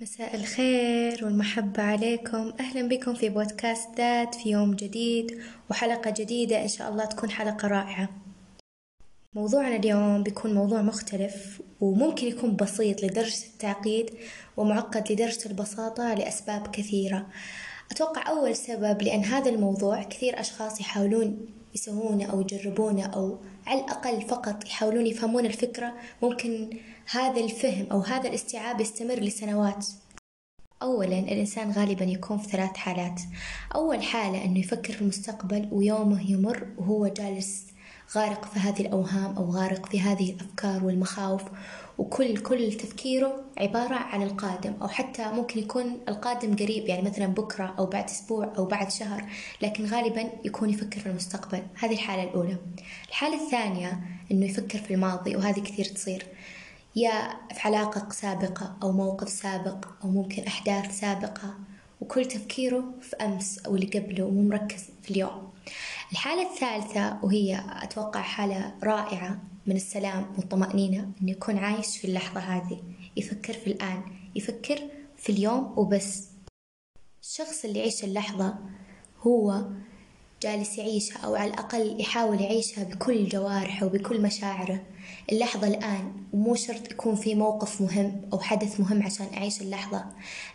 مساء الخير والمحبة عليكم. أهلا بكم في بودكاست ذات في يوم جديد وحلقة جديدة إن شاء الله تكون حلقة رائعة. موضوعنا اليوم بيكون موضوع مختلف وممكن يكون بسيط لدرجة التعقيد ومعقد لدرجة البساطة لأسباب كثيرة. أتوقع أول سبب لأن هذا الموضوع كثير أشخاص يحاولون يسوونه أو يجربونه أو على الأقل فقط يحاولون يفهمون الفكرة ممكن هذا الفهم أو هذا الاستيعاب يستمر لسنوات. أولا الإنسان غالبا يكون في ثلاث حالات. أول حالة أنه يفكر في المستقبل ويومه يمر وهو جالس غارق في هذه الأوهام أو غارق في هذه الأفكار والمخاوف وكل كل تفكيره عبارة عن القادم أو حتى ممكن يكون القادم قريب يعني مثلا بكرة أو بعد أسبوع أو بعد شهر لكن غالبا يكون يفكر في المستقبل. هذه الحالة الأولى. الحالة الثانية أنه يفكر في الماضي وهذه كثير تصير. يا في علاقة سابقة أو موقف سابق أو ممكن أحداث سابقة وكل تفكيره في أمس أو اللي قبله ومو مركز في اليوم. الحالة الثالثة وهي أتوقع حالة رائعة من السلام والطمأنينة إنه يكون عايش في اللحظة هذه يفكر في الآن يفكر في اليوم وبس. الشخص اللي يعيش اللحظة هو جالس يعيشها أو على الأقل يحاول يعيشها بكل جوارحه وبكل مشاعره. اللحظة الآن ومو شرط يكون في موقف مهم أو حدث مهم عشان أعيش اللحظة.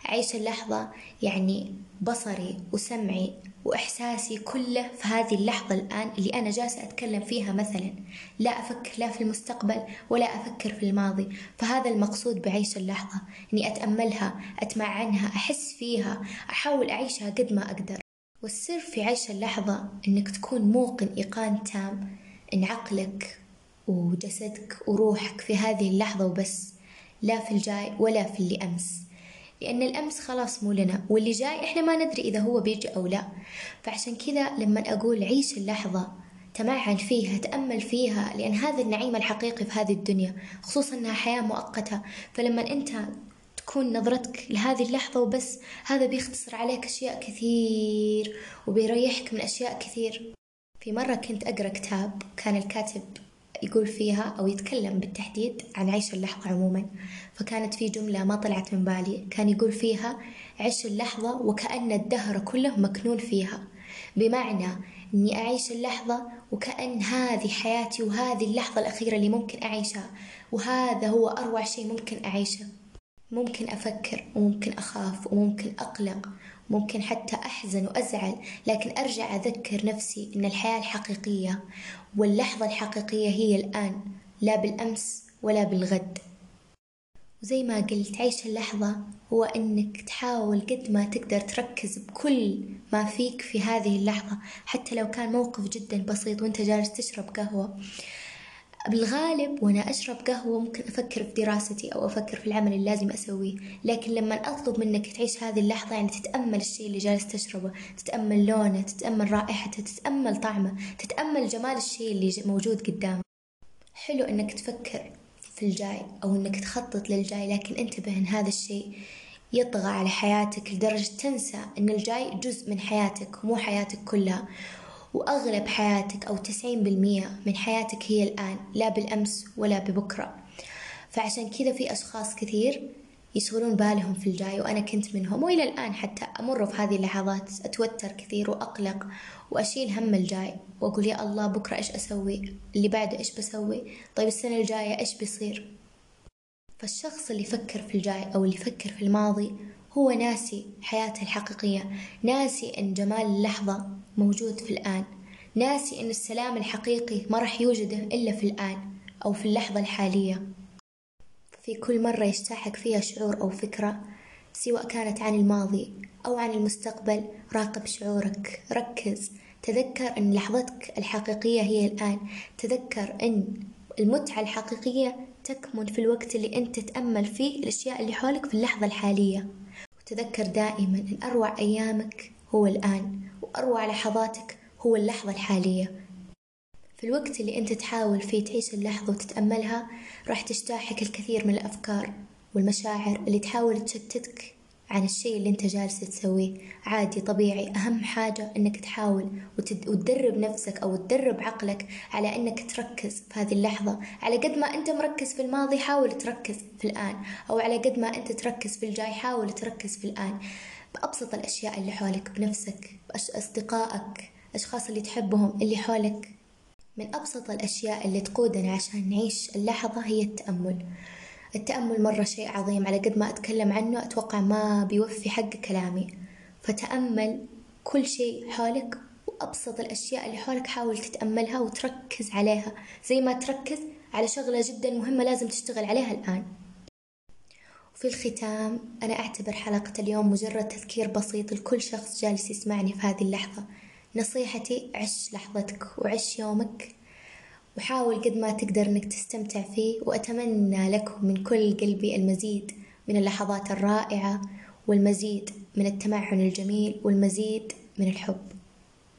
أعيش اللحظة يعني بصري وسمعي وإحساسي كله في هذه اللحظة الآن اللي أنا جالسة أتكلم فيها مثلا. لا أفكر لا في المستقبل ولا أفكر في الماضي. فهذا المقصود بعيش اللحظة. إني أتأملها أتمعنها أحس فيها أحاول أعيشها قد ما أقدر. والسر في عيش اللحظة إنك تكون موقن إيقان تام إن عقلك وجسدك وروحك في هذه اللحظة وبس. لا في الجاي ولا في اللي أمس. لأن الأمس خلاص مو لنا واللي جاي إحنا ما ندري إذا هو بيجي أو لا. فعشان كذا لما أقول عيش اللحظة تمعن فيها تأمل فيها لأن هذا النعيم الحقيقي في هذه الدنيا خصوصا أنها حياة مؤقتة. فلما أنت تكون نظرتك لهذه اللحظة وبس هذا بيختصر عليك أشياء كثير وبيريحك من أشياء كثير. في مرة كنت أقرأ كتاب كان الكاتب يقول فيها أو يتكلم بالتحديد عن عيش اللحظة عموما. فكانت في جملة ما طلعت من بالي. كان يقول فيها عيش اللحظة وكأن الدهر كله مكنون فيها. بمعنى إني أعيش اللحظة وكأن هذه حياتي وهذه اللحظة الأخيرة اللي ممكن أعيشها. وهذا هو أروع شيء ممكن أعيشه. ممكن أفكر وممكن أخاف وممكن أقلق ممكن حتى أحزن وأزعل لكن أرجع أذكر نفسي أن الحياة الحقيقية واللحظة الحقيقية هي الآن لا بالأمس ولا بالغد. وزي ما قلت عيش اللحظة هو أنك تحاول قد ما تقدر تركز بكل ما فيك في هذه اللحظة حتى لو كان موقف جدا بسيط وأنت جالس تشرب قهوة. بالغالب وأنا أشرب قهوة ممكن أفكر في دراستي أو أفكر في العمل اللي لازم أسويه. لكن لما أطلب منك تعيش هذه اللحظة يعني تتأمل الشيء اللي جالس تشربه تتأمل لونه تتأمل رائحته تتأمل طعمه تتأمل جمال الشيء اللي موجود قدامك. حلو أنك تفكر في الجاي أو أنك تخطط للجاي لكن انتبه أن هذا الشيء يطغى على حياتك لدرجة تنسى أن الجاي جزء من حياتك مو حياتك كلها. وأغلب حياتك أو تسعين بالمية من حياتك هي الآن لا بالأمس ولا ببكرة. فعشان كذا في أشخاص كثير يشغلون بالهم في الجاي وأنا كنت منهم وإلى الآن حتى أمر في هذه اللحظات أتوتر كثير وأقلق وأشيل هم الجاي وأقول يا الله بكرة إيش أسوي؟ اللي بعده إيش بسوي؟ طيب السنة الجاية إيش بيصير؟ فالشخص اللي يفكر في الجاي أو اللي يفكر في الماضي هو ناسي حياته الحقيقية ناسي أن جمال اللحظة موجود في الآن. ناسي أن السلام الحقيقي ما راح يوجده إلا في الآن أو في اللحظة الحالية. في كل مرة يجتاحك فيها شعور أو فكرة سواء كانت عن الماضي أو عن المستقبل راقب شعورك. ركز. تذكر أن لحظتك الحقيقية هي الآن. تذكر أن المتعة الحقيقية تكمن في الوقت اللي أنت تتأمل فيه الأشياء اللي حولك في اللحظة الحالية. وتذكر دائما أن أروع أيامك هو الآن. وأروع لحظاتك هو اللحظة الحالية. في الوقت اللي أنت تحاول فيه تعيش اللحظة وتتأملها راح تجتاحك الكثير من الأفكار والمشاعر اللي تحاول تشتتك عن الشيء اللي أنت جالس تسويه. عادي طبيعي. أهم حاجة إنك تحاول وتدرب نفسك أو تدرب عقلك على إنك تركز في هذه اللحظة. على قد ما أنت مركز في الماضي حاول تركز في الآن. أو على قد ما أنت تركز في الجاي حاول تركز في الآن. بأبسط الأشياء اللي حولك بنفسك بأصدقائك أشخاص اللي تحبهم اللي حولك. من أبسط الأشياء اللي تقودنا عشان نعيش اللحظة هي التأمل. التأمل مرة شيء عظيم على قد ما أتكلم عنه أتوقع ما بيوفي حق كلامي. فتأمل كل شيء حولك وأبسط الأشياء اللي حولك حاول تتأملها وتركز عليها. زي ما تركز على شغلة جدا مهمة لازم تشتغل عليها الآن. وفي الختام أنا أعتبر حلقة اليوم مجرد تذكير بسيط لكل شخص جالس يسمعني في هذه اللحظة. نصيحتي عش لحظتك وعش يومك وحاول قد ما تقدر إنك تستمتع فيه وأتمنى لكم من كل قلبي المزيد من اللحظات الرائعة والمزيد من التمعن الجميل والمزيد من الحب.